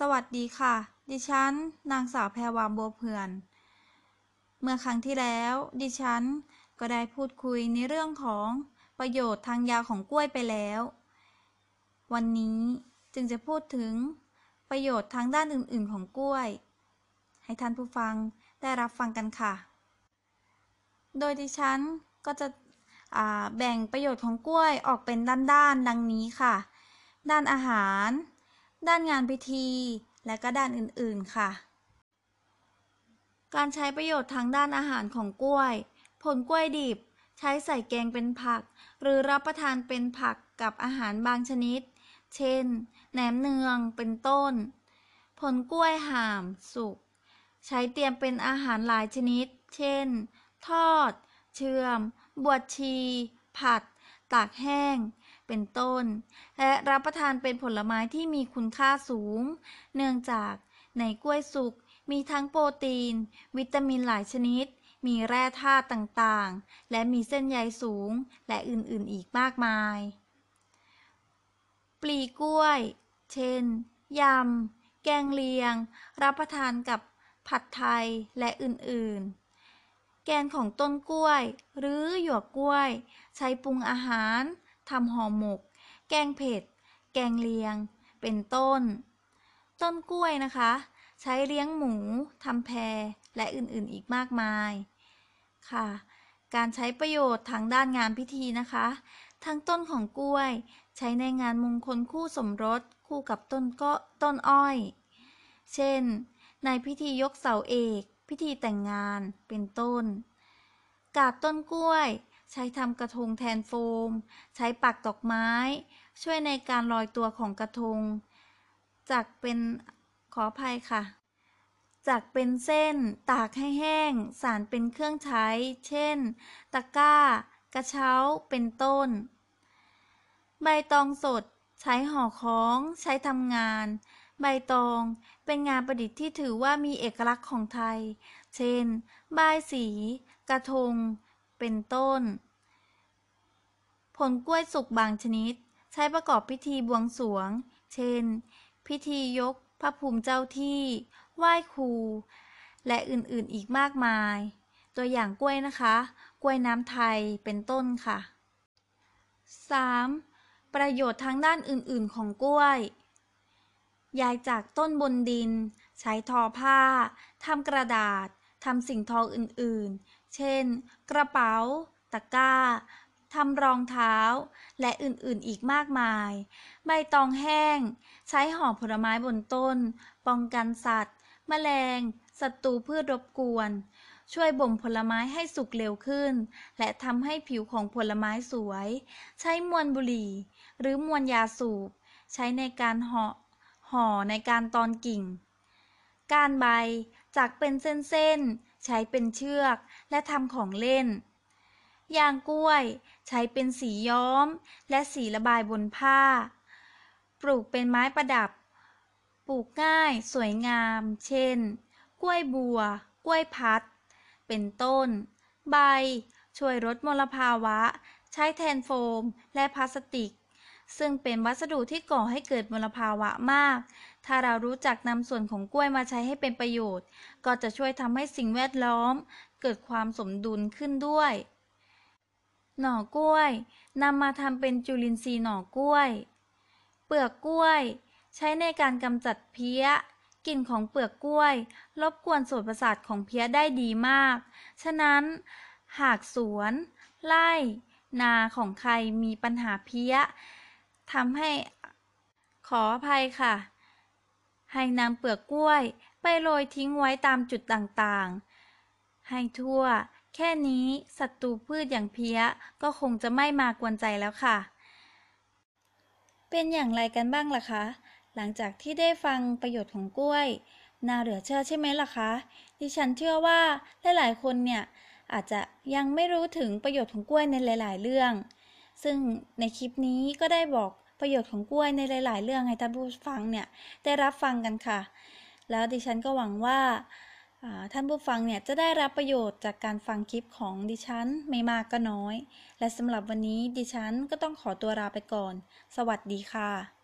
สวัสดีค่ะ ดิฉัน นางสาวแพรวาบัวเพื่อน เมื่อครั้งที่แล้ว ดิฉันก็ได้พูดคุยในเรื่องของประโยชน์ทางยาของกล้วยไปแล้ว วันนี้จึงจะพูดถึงประโยชน์ทางด้านอื่น ๆ ของกล้วย ให้ท่านผู้ฟังได้รับฟังกันค่ะ โดยดิฉันก็จะแบ่งประโยชน์ของกล้วยออกเป็นด้านๆดังนี้ค่ะ ด้านอาหาร ด้านงานพิธี และก็ด้านอื่นๆค่ะ การใช้ประโยชน์ทางด้านอาหารของกล้วย ผลกล้วยดิบ ใช้ใส่แกงเป็นผัก หรือรับประทานเป็นผักกับอาหารบางชนิด เช่น แหนมเนือง เป็นต้น ผลกล้วยห่าม สุก ใช้เตรียมเป็นอาหารหลายชนิด เช่น ทอด เชื่อม บวชชี ผัด ตากแห้ง เป็นต้น และรับประทานเป็นผลไม้ที่มีคุณค่าสูง เนื่องจากในกล้วยสุกมีทั้งโปรตีน วิตามินหลายชนิด มีแร่ธาตุต่างๆ และมีเส้นใยสูงและอื่นๆอีกมากมาย ปลีกล้วย เช่น ยำ แกงเลียง รับประทานกับผัดไทยและอื่นๆแกนของต้นกล้วย หรือหยวกกล้วย ใช้ปรุงอาหาร ทำห่อหมก แกงเผ็ด แกงเลียง เป็นต้น ต้นกล้วยนะคะ ใช้เลี้ยงหมูทำแพรและอื่นๆอีกมากมายค่ะ การใช้ประโยชน์ทางด้านงานพิธีนะคะ ทั้งต้นของกล้วย ใช้ในงานมงคลคู่สมรสคู่กับต้นก็ต้นอ้อย เช่น ในพิธียกเสาเอก พิธีแต่งงานเป็นต้น กาบต้นกล้วย ใช้ทำกระทงแทนโฟม ใช้ปักดอกไม้ ช่วยในการลอยตัวของกระทง จากเป็นขออภัยค่ะ จากเป็นเส้น ตากให้แห้ง สารเป็นเครื่องใช้ เช่น ตะกร้า กระเช้า เป็นต้น ใบตองสด ใช้ห่อของ ใช้ทำงาน ใบตอง เป็นงานประดิษฐ์ที่ถือว่ามีเอกลักษณ์ของไทย เช่น บายสี กระทง เป็นต้น ผลกล้วยสุกบางชนิด ใช้ประกอบพิธีบวงสรวง เช่น พิธียกพระภูมิเจ้าที่ ไหว้ครู และอื่นๆอีกมากมาย ตัวอย่างกล้วยนะคะ กล้วยน้ำไทยเป็นต้นค่ะ 3. ประโยชน์ทางด้านอื่นๆของกล้วยยายจากต้นบนดิน ใช้ทอผ้าทำกระดาษ ทำสิ่งทองอื่นๆ เช่น กระเป๋า ตะกร้าทำรองเท้า และอื่นๆ อีกมากมาย ใบตองแห้ง ใช้ห่อผลไม้บนต้น ป้องกันสัตว์ แมลง ศัตรูพืชรบกวน ช่วยบ่มผลไม้ให้สุกเร็วขึ้น และทำให้ผิวของผลไม้สวย ใช้มวลบุหรี่ หรือมวลยาสูบ ใช้ในการห่อห่อในการตอนกิ่ง การใบ จากเป็นเส้นๆ ใช้เป็นเชือกและทำของเล่น ยางกล้วย ใช้เป็นสีย้อม และสีระบายบนผ้า ปลูกเป็นไม้ประดับ ปลูกง่ายสวยงาม เช่น กล้วยบัว กล้วยพัด เป็นต้น ใบ ช่วยลดมลภาวะ ใช้แทนโฟมและพลาสติกซึ่งเป็นวัสดุที่ก่อให้เกิดมลภาวะมาก ถ้าเรารู้จักนำส่วนของกล้วยมาใช้ให้เป็นประโยชน์ ก็จะช่วยทำให้สิ่งแวดล้อม เกิดความสมดุลขึ้นด้วย หน่อกล้วยนำมาทำเป็นจุลินทรีย์หน่อกล้วย เปลือกกล้วย ใช้ในการกำจัดเพี้ยกลิ่นของเปลือกกล้วย รบกวนโสตประสาทของเพี้ยได้ดีมาก ฉะนั้น หากสวน ไร่ นาของใครมีปัญหาเพี้ยทำให้ขออภัยค่ะ ให้นำเปลือกกล้วยไปโรยทิ้งไว้ตามจุดต่างๆ ให้ทั่ว แค่นี้ศัตรูพืชอย่างเพี้ยก็คงจะไม่มากวนใจแล้วค่ะ เป็นอย่างไรกันบ้างล่ะคะ หลังจากที่ได้ฟังประโยชน์ของกล้วย น่าเหลือเชื่อใช่ไหมล่ะคะ ดิฉันเชื่อว่าหลายๆคนเนี่ยอาจจะยังไม่รู้ถึงประโยชน์ของกล้วยในหลาย ๆ เรื่อง ซึ่งในคลิปนี้ก็ได้บอก ประโยชน์ของกล้วยในหลาย ๆ เรื่องให้ท่านผู้ฟังเนี่ยได้รับฟังกันค่ะ แล้วดิฉันก็หวังว่าท่านผู้ฟังเนี่ยจะได้รับประโยชน์จากการฟังคลิปของดิฉันไม่มากก็น้อย และสำหรับวันนี้ดิฉันก็ต้องขอตัวลาไปก่อน สวัสดีค่ะ